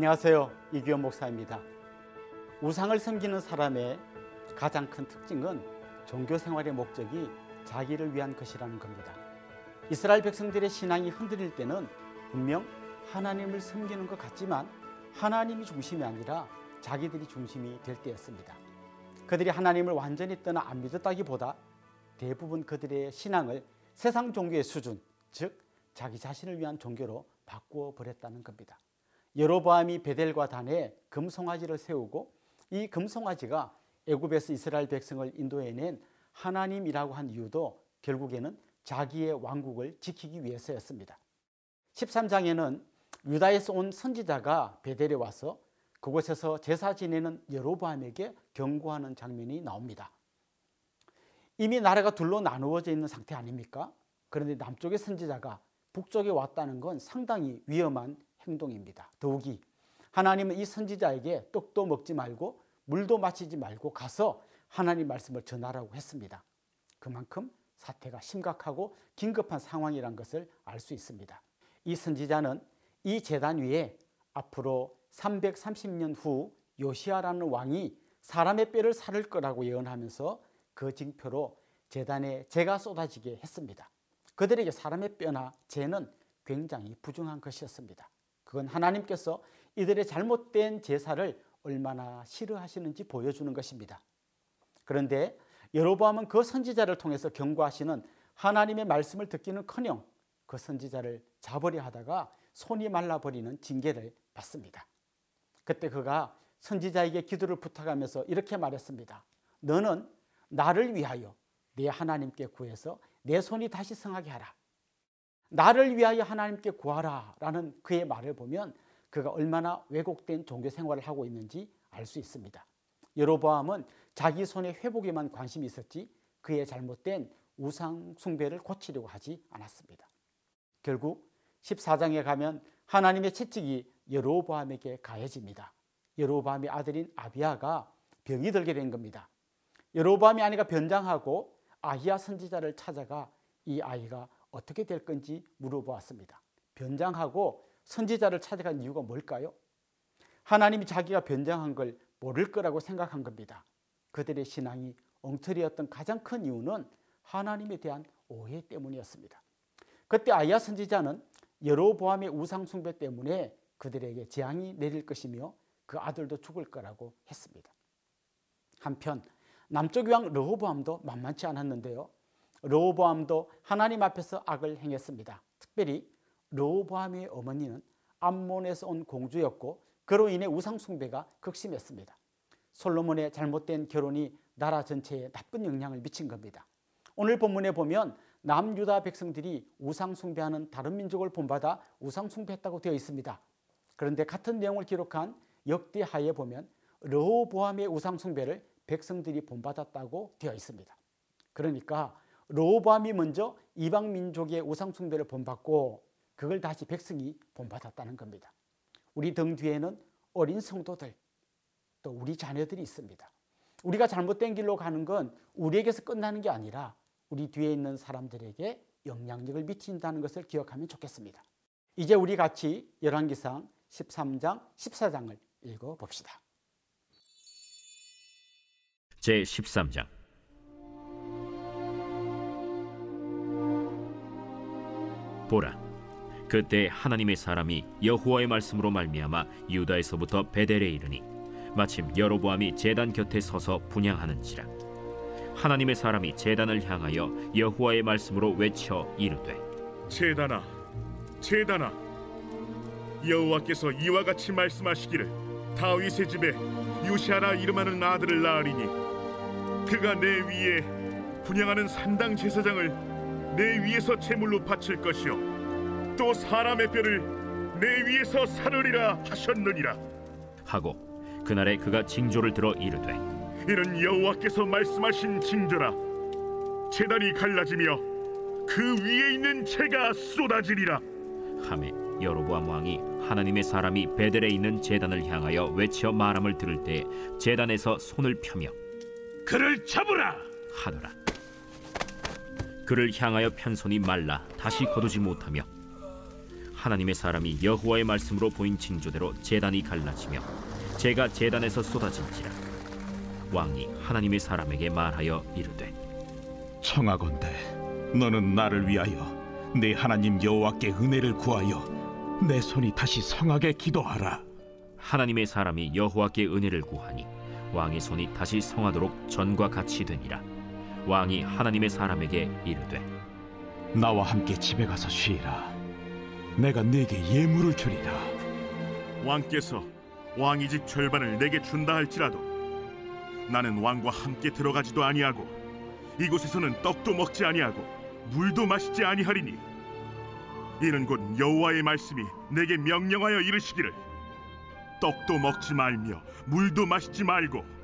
안녕하세요. 이규현 목사입니다. 우상을 섬기는 사람의 가장 큰 특징은 종교 생활의 목적이 자기를 위한 것이라는 겁니다. 이스라엘 백성들의 신앙이 흔들릴 때는 분명 하나님을 섬기는 것 같지만 하나님이 중심이 아니라 자기들이 중심이 될 때였습니다. 그들이 하나님을 완전히 떠나 안 믿었다기보다 대부분 그들의 신앙을 세상 종교의 수준, 즉 자기 자신을 위한 종교로 바꾸어 버렸다는 겁니다. 여로보암이 베델과 단에 금송아지를 세우고 이 금송아지가 애굽에서 이스라엘 백성을 인도해낸 하나님이라고 한 이유도 결국에는 자기의 왕국을 지키기 위해서였습니다. 13장에는 유다에서 온 선지자가 베델에 와서 그곳에서 제사 지내는 여로보암에게 경고하는 장면이 나옵니다. 이미 나라가 둘로 나누어져 있는 상태 아닙니까? 그런데 남쪽의 선지자가 북쪽에 왔다는 건 상당히 위험한 행동입니다. 더욱이 하나님은 이 선지자에게 떡도 먹지 말고 물도 마시지 말고 가서 하나님 말씀을 전하라고 했습니다. 그만큼 사태가 심각하고 긴급한 상황이란 것을 알 수 있습니다. 이 선지자는 이 재단 위에 앞으로 330년 후 요시아라는 왕이 사람의 뼈를 사를 거라고 예언하면서 그 징표로 재단에 재가 쏟아지게 했습니다. 그들에게 사람의 뼈나 재는 굉장히 부중한 것이었습니다. 그건 하나님께서 이들의 잘못된 제사를 얼마나 싫어하시는지 보여주는 것입니다. 그런데 여로보암은 그 선지자를 통해서 경고하시는 하나님의 말씀을 듣기는커녕 그 선지자를 잡으려 하다가 손이 말라버리는 징계를 받습니다. 그때 그가 선지자에게 기도를 부탁하면서 이렇게 말했습니다. 너는 나를 위하여 내 하나님께 구해서 내 손이 다시 성하게 하라. 나를 위하여 하나님께 구하라 라는 그의 말을 보면 그가 얼마나 왜곡된 종교 생활을 하고 있는지 알 수 있습니다. 여로보암은 자기 손의 회복에만 관심이 있었지 그의 잘못된 우상 숭배를 고치려고 하지 않았습니다. 결국 14장에 가면 하나님의 채찍이 여로보암에게 가해집니다. 여로보암의 아들인 아비아가 병이 들게 된 겁니다. 여로보암의 아내가 변장하고 아히야 선지자를 찾아가 이 아이가 어떻게 될 건지 물어보았습니다. 변장하고 선지자를 찾아간 이유가 뭘까요? 하나님이 자기가 변장한 걸 모를 거라고 생각한 겁니다. 그들의 신앙이 엉터리였던 가장 큰 이유는 하나님에 대한 오해 때문이었습니다. 그때 아야 선지자는 여로보암의 우상 숭배 때문에 그들에게 재앙이 내릴 것이며 그 아들도 죽을 거라고 했습니다. 한편 남쪽 왕 르호보암도 만만치 않았는데요. 르호보암도 하나님 앞에서 악을 행했습니다. 특별히 르호보암의 어머니는 암몬에서 온 공주였고 그로 인해 우상 숭배가 극심했습니다. 솔로몬의 잘못된 결혼이 나라 전체에 나쁜 영향을 미친 겁니다. 오늘 본문에 보면 남유다 백성들이 우상 숭배하는 다른 민족을 본받아 우상 숭배했다고 되어 있습니다. 그런데 같은 내용을 기록한 역대하에 보면 르호보암의 우상 숭배를 백성들이 본받았다고 되어 있습니다. 그러니까 로보암이 먼저 이방 민족의 우상 숭배를 본받고 그걸 다시 백성이 본받았다는 겁니다. 우리 등 뒤에는 어린 성도들 또 우리 자녀들이 있습니다. 우리가 잘못된 길로 가는 건 우리에게서 끝나는 게 아니라 우리 뒤에 있는 사람들에게 영향력을 미친다는 것을 기억하면 좋겠습니다. 이제 우리 같이 열왕기상 13장, 14장을 읽어 봅시다. 제 13장 보라. 그때 하나님의 사람이 여호와의 말씀으로 말미암아 유다에서부터 베델에 이르니 마침 여로보암이 제단 곁에 서서 분양하는지라. 하나님의 사람이 제단을 향하여 여호와의 말씀으로 외쳐 이르되 제단아 제단아 여호와께서 이와 같이 말씀하시기를 다윗의 집에 유시아라 이름하는 아들을 낳으리니 그가 내 위에 분양하는 산당 제사장을 내 위에서 제물로 바칠 것이요. 또 사람의 뼈를 내 위에서 사르리라 하셨느니라. 하고 그날에 그가 징조를 들어 이르되 이는 여호와께서 말씀하신 징조라. 재단이 갈라지며 그 위에 있는 재가 쏟아지리라. 하매 여로보암 왕이 하나님의 사람이 베델에 있는 제단을 향하여 외쳐 말함을 들을 때 제단에서 손을 펴며 그를 잡으라! 하더라 그를 향하여 편 손이 말라 다시 거두지 못하며 하나님의 사람이 여호와의 말씀으로 보인 징조대로 제단이 갈라지며 제가 제단에서 쏟아진지라 왕이 하나님의 사람에게 말하여 이르되 청하건대 너는 나를 위하여 내 하나님 여호와께 은혜를 구하여 내 손이 다시 성하게 기도하라. 하나님의 사람이 여호와께 은혜를 구하니 왕의 손이 다시 성하도록 전과 같이 되니라 왕이 하나님의 사람에게 이르되 나와 함께 집에 가서 쉬라. 내가 네게 예물을 주리라. 왕께서 왕의 집 절반을 내게 준다 할지라도 나는 왕과 함께 들어가지도 아니하고 이곳에서는 떡도 먹지 아니하고 물도 마시지 아니하리니 이는 곧 여호와의 말씀이 내게 명령하여 이르시기를 떡도 먹지 말며 물도 마시지 말고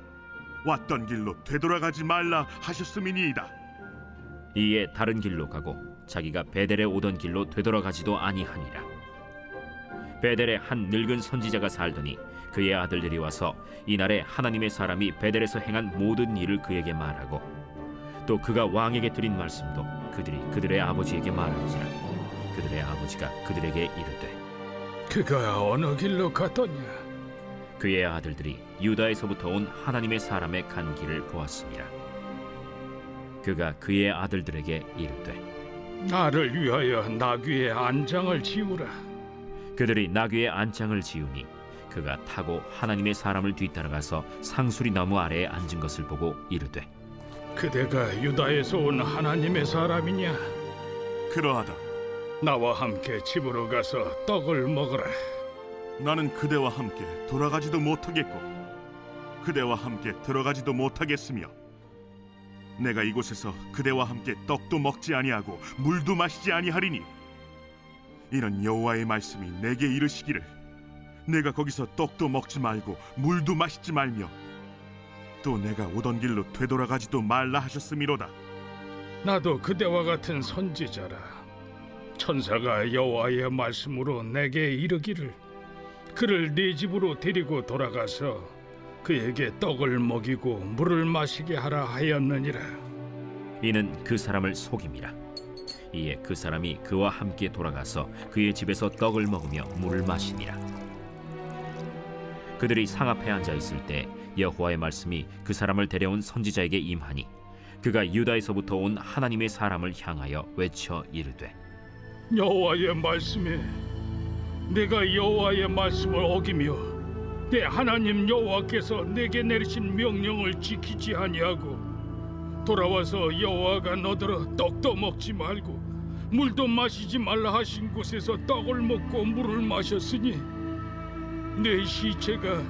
왔던 길로 되돌아가지 말라 하셨음이니이다. 이에 다른 길로 가고 자기가 베델에 오던 길로 되돌아가지도 아니하니라 베델에 한 늙은 선지자가 살더니 그의 아들들이 와서 이날에 하나님의 사람이 베델에서 행한 모든 일을 그에게 말하고 또 그가 왕에게 드린 말씀도 그들이 그들의 아버지에게 말한지라 그들의 아버지가 그들에게 이르되 그가 어느 길로 갔더냐? 그의 아들들이 유다에서부터 온 하나님의 사람의 간 길을 보았습니다 그가 그의 아들들에게 이르되 나를 위하여 나귀의 안장을 지우라. 그들이 나귀의 안장을 지으니 그가 타고 하나님의 사람을 뒤따라가서 상수리 나무 아래에 앉은 것을 보고 이르되 그대가 유다에서 온 하나님의 사람이냐? 그러하다. 나와 함께 집으로 가서 떡을 먹으라. 나는 그대와 함께 돌아가지도 못하겠고 그대와 함께 들어가지도 못하겠으며 내가 이곳에서 그대와 함께 떡도 먹지 아니하고 물도 마시지 아니하리니 이는 여호와의 말씀이 내게 이르시기를 내가 거기서 떡도 먹지 말고 물도 마시지 말며 또 내가 오던 길로 되돌아가지도 말라 하셨음이로다 나도 그대와 같은 선지자라. 천사가 여호와의 말씀으로 내게 이르기를 그를 네 집으로 데리고 돌아가서 그에게 떡을 먹이고 물을 마시게 하라 하였느니라. 이는 그 사람을 속임이라 이에 그 사람이 그와 함께 돌아가서 그의 집에서 떡을 먹으며 물을 마시니라 그들이 상 앞에 앉아 있을 때 여호와의 말씀이 그 사람을 데려온 선지자에게 임하니 그가 유다에서부터 온 하나님의 사람을 향하여 외쳐 이르되 여호와의 말씀에 내가 여호와의 말씀을 어기며 내 하나님 여호와께서 내게 내리신 명령을 지키지 아니하고 돌아와서 여호와가 너더러 떡도 먹지 말고 물도 마시지 말라 하신 곳에서 떡을 먹고 물을 마셨으니 내 시체가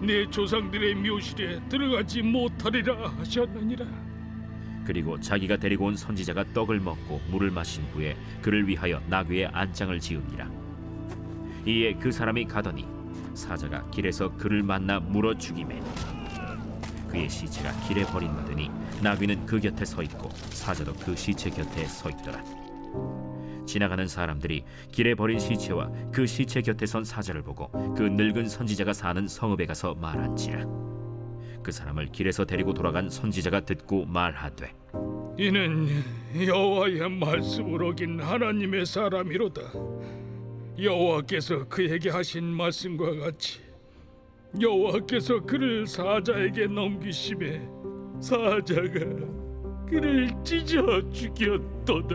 내 조상들의 묘실에 들어가지 못하리라 하셨느니라. 그리고 자기가 데리고 온 선지자가 떡을 먹고 물을 마신 후에 그를 위하여 나귀의 안장을 지으니라 이에 그 사람이 가더니 사자가 길에서 그를 만나 물어 죽이매 그의 시체가 길에 버림받으니 나귀는 그 곁에 서 있고 사자도 그 시체 곁에 서 있더라 지나가는 사람들이 길에 버린 시체와 그 시체 곁에 선 사자를 보고 그 늙은 선지자가 사는 성읍에 가서 말한지라 그 사람을 길에서 데리고 돌아간 선지자가 듣고 말하되 이는 여호와의 말씀을 어긴 하나님의 사람이로다. 여호와께서 그에게 하신 말씀과 같이 여호와께서 그를 사자에게 넘기심에 사자가 그를 찢어 죽였도다.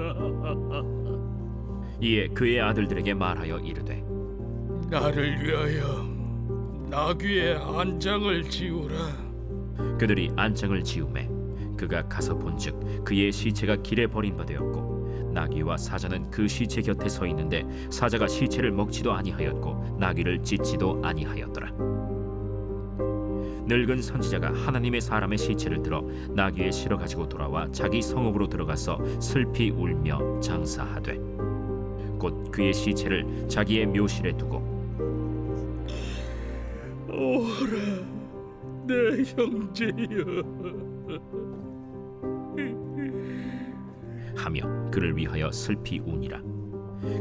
이에 그의 아들들에게 말하여 이르되 나를 위하여 나귀의 안장을 지우라. 그들이 안장을 지우매 그가 가서 본즉 그의 시체가 길에 버림받았고 나귀와 사자는 그 시체 곁에 서 있는데 사자가 시체를 먹지도 아니하였고 나귀를 찢지도 아니하였더라 늙은 선지자가 하나님의 사람의 시체를 들어 나귀에 실어 가지고 돌아와 자기 성읍으로 들어가서 슬피 울며 장사하되 곧 그의 시체를 자기의 묘실에 두고 오라, 내 형제여. 하며 그를 위하여 슬피 우니라.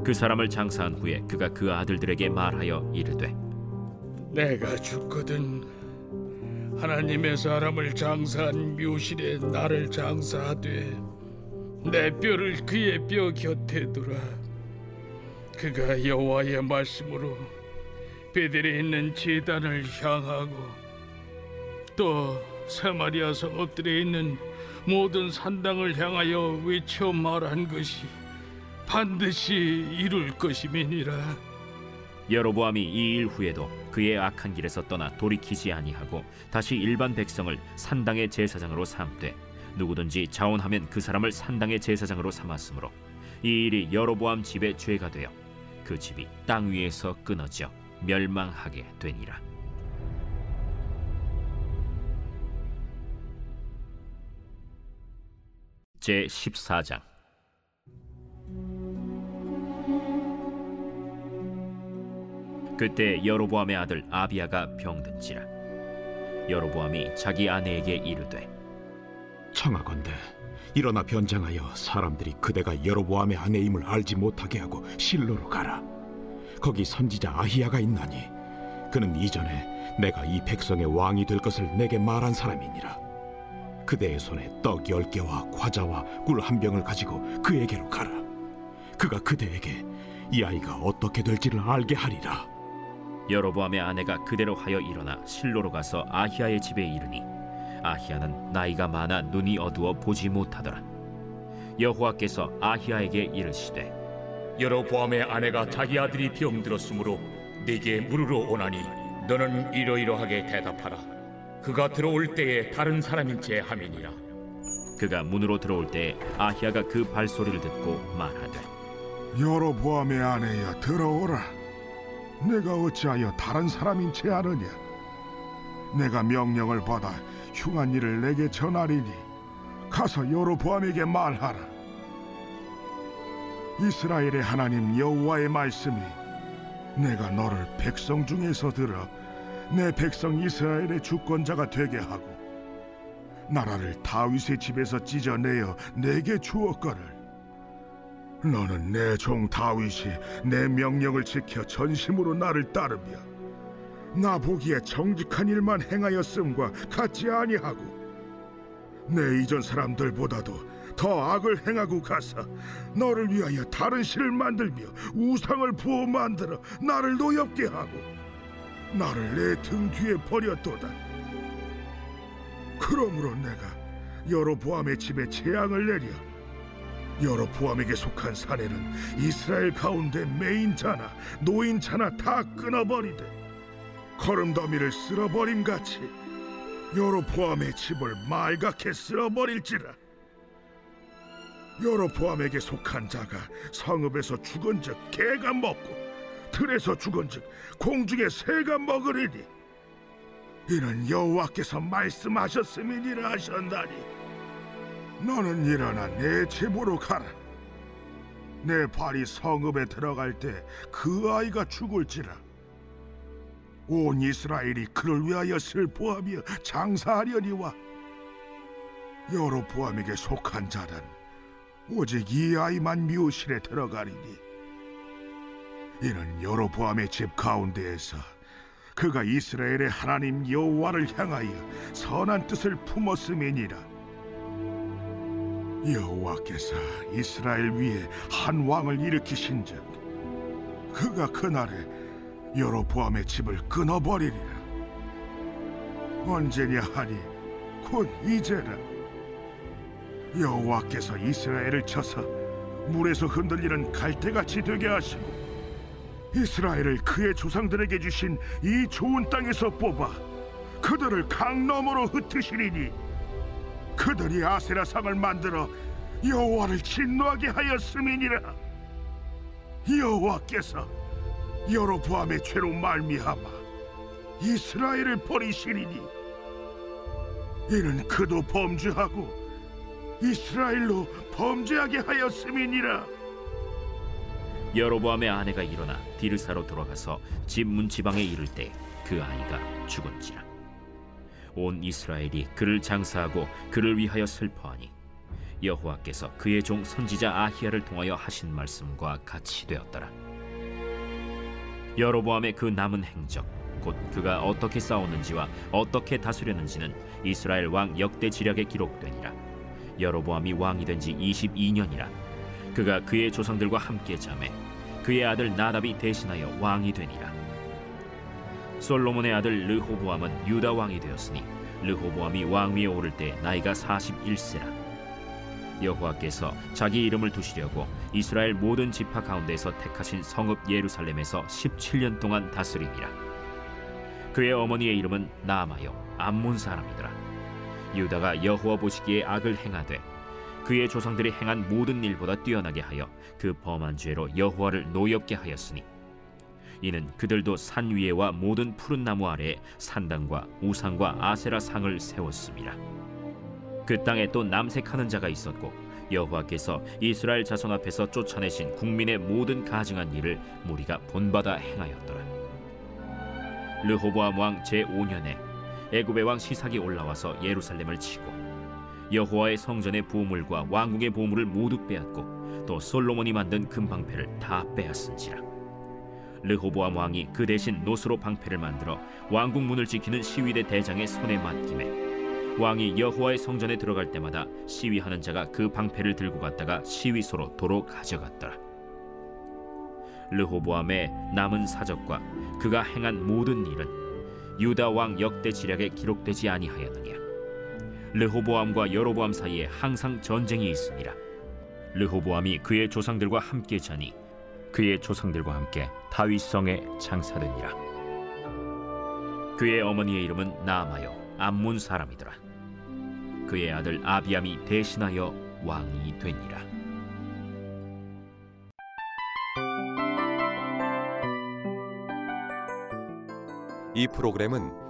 그 사람을 장사한 후에 그가 그 아들들에게 말하여 이르되 내가 죽거든 하나님의 사람을 장사한 묘실에 나를 장사하되 내 뼈를 그의 뼈 곁에 두라. 그가 여호와의 말씀으로 베델에 있는 제단을 향하고 또 사마리아 성읍들에 있는 모든 산당을 향하여 외쳐 말한 것이 반드시 이룰 것임이니라. 여로보암이 이 일 후에도 그의 악한 길에서 떠나 돌이키지 아니하고 다시 일반 백성을 산당의 제사장으로 삼되 누구든지 자원하면 그 사람을 산당의 제사장으로 삼았으므로 이 일이 여로보암 집의 죄가 되어 그 집이 땅 위에서 끊어져 멸망하게 되니라. 제 14장 그때 여로보암의 아들 아비야가 병든지라 여로보암이 자기 아내에게 이르되 청하건대 일어나 변장하여 사람들이 그대가 여로보암의 아내임을 알지 못하게 하고 실로로 가라. 거기 선지자 아히야가 있나니 그는 이전에 내가 이 백성의 왕이 될 것을 내게 말한 사람이니라. 그대의 손에 떡 열 개와 과자와 꿀 한 병을 가지고 그에게로 가라. 그가 그대에게 이 아이가 어떻게 될지를 알게 하리라. 여로보암의 아내가 그대로 하여 일어나 실로로 가서 아히야의 집에 이르니 아히야는 나이가 많아 눈이 어두워 보지 못하더라 여호와께서 아히야에게 이르시되 여로보암의 아내가 자기 아들이 병들었으므로 네게 물으러 오나니 너는 이러이러하게 대답하라 그가 들어올 때에 다른 사람인 체 함이니라 그가 문으로 들어올 때 아히야가 그 발소리를 듣고 말하되 여로보암의 아내야 들어오라. 내가 어찌하여 다른 사람인 채 아느냐? 내가 명령을 받아 흉한 일을 내게 전하리니 가서 여로보암에게 말하라. 이스라엘의 하나님 여호와의 말씀이 내가 너를 백성 중에서 들어 내 백성 이스라엘의 주권자가 되게 하고 나라를 다윗의 집에서 찢어내어 내게 주었거늘. 너는 내 종 다윗이 내 명령을 지켜 전심으로 나를 따르며 나 보기에 정직한 일만 행하였음과 같지 아니하고 내 이전 사람들보다도 더 악을 행하고 가서 너를 위하여 다른 신을 만들며 우상을 부어 만들어 나를 노엽게 하고 나를 내 등 뒤에 버렸도다. 그러므로 내가 여로보암의 집에 재앙을 내려 여로보암에게 속한 사내는 이스라엘 가운데 메인 자나 노인 자나 다 끊어버리되 거름더미를 쓸어버림 같이 여로보암의 집을 말갛게 쓸어버릴지라. 여로보암에게 속한 자가 성읍에서 죽은즉 개가 먹고 들에서 죽은즉 공중에 새가 먹으리니 이는 여호와께서 말씀하셨음이니라 하셨나니 너는 일어나 내 집으로 가라. 내 발이 성읍에 들어갈 때 그 아이가 죽을지라. 온 이스라엘이 그를 위하여 슬퍼하며 장사하려니와 여로보암에게 속한 자는 오직 이 아이만 묘실에 들어가리니 이는 여로보암의 집 가운데에서 그가 이스라엘의 하나님 여호와를 향하여 선한 뜻을 품었음이니라. 여호와께서 이스라엘 위에 한 왕을 일으키신즉 그가 그날에 여로보암의 집을 끊어버리리라 언제냐 하니 곧 이제라 여호와께서 이스라엘을 쳐서 물에서 흔들리는 갈대같이 되게 하시고 이스라엘을 그의 조상들에게 주신 이 좋은 땅에서 뽑아 그들을 강 너머로 흩으시리니 그들이 아세라 상을 만들어 여호와를 진노하게 하였음이니라. 여호와께서 여로보암의 죄로 말미암아 이스라엘을 버리시리니 이는 그도 범죄하고 이스라엘로 범죄하게 하였음이니라. 여로보암의 아내가 일어나 디르사로 돌아가서 집 문지방에 이를 때 그 아이가 죽은지라. 온 이스라엘이 그를 장사하고 그를 위하여 슬퍼하니 여호와께서 그의 종 선지자 아히야를 통하여 하신 말씀과 같이 되었더라. 여로보암의 그 남은 행적 곧 그가 어떻게 싸웠는지와 어떻게 다스렸는지는 이스라엘 왕 역대 지략에 기록되니라. 여로보암이 왕이 된 지 22년이라 그가 그의 조상들과 함께 잠에 그 그의 아들 나답이 대신하여 왕이 되니라. 솔로몬의 아들 르호보암은 유다 왕이 되었으니 르호보암이 왕위에 오를 때 나이가 41세라. 여호와께서 자기 이름을 두시려고 이스라엘 모든 지파 가운데서 택하신 성읍 예루살렘에서 17년 동안 다스리니라. 그의 어머니의 이름은 나아마요 암몬 사람이더라. 유다가 여호와 보시기에 악을 행하되 그의 조상들이 행한 모든 일보다 뛰어나게 하여 그 범한 죄로 여호와를 노엽게 하였으니 이는 그들도 산 위에와 모든 푸른 나무 아래에 산당과 우상과 아세라 상을 세웠습니다. 그 땅에 또 남색하는 자가 있었고 여호와께서 이스라엘 자손 앞에서 쫓아내신 국민의 모든 가증한 일을 무리가 본받아 행하였더라. 르호보암 왕 제5년에 애굽의 왕 시삭이 올라와서 예루살렘을 치고 여호와의 성전의 보물과 왕궁의 보물을 모두 빼앗고 또 솔로몬이 만든 금방패를 다 빼앗은지라. 르호보암 왕이 그 대신 노스로 방패를 만들어 왕궁 문을 지키는 시위대 대장의 손에 맡김에 왕이 여호와의 성전에 들어갈 때마다 시위하는 자가 그 방패를 들고 갔다가 시위소로 도로 가져갔더라. 르호보암의 남은 사적과 그가 행한 모든 일은 유다 왕 역대 지략에 기록되지 아니하였느냐. 르호보암과 여로보암 사이에 항상 전쟁이 있으니라. 르호보암이 그의 조상들과 함께 자니 그의 조상들과 함께 다윗 성에 장사되니라. 그의 어머니의 이름은 나아마요 암몬 사람이더라. 그의 아들 아비암이 대신하여 왕이 되니라. 이 프로그램은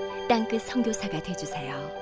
땅끝 선교사가 되주세요.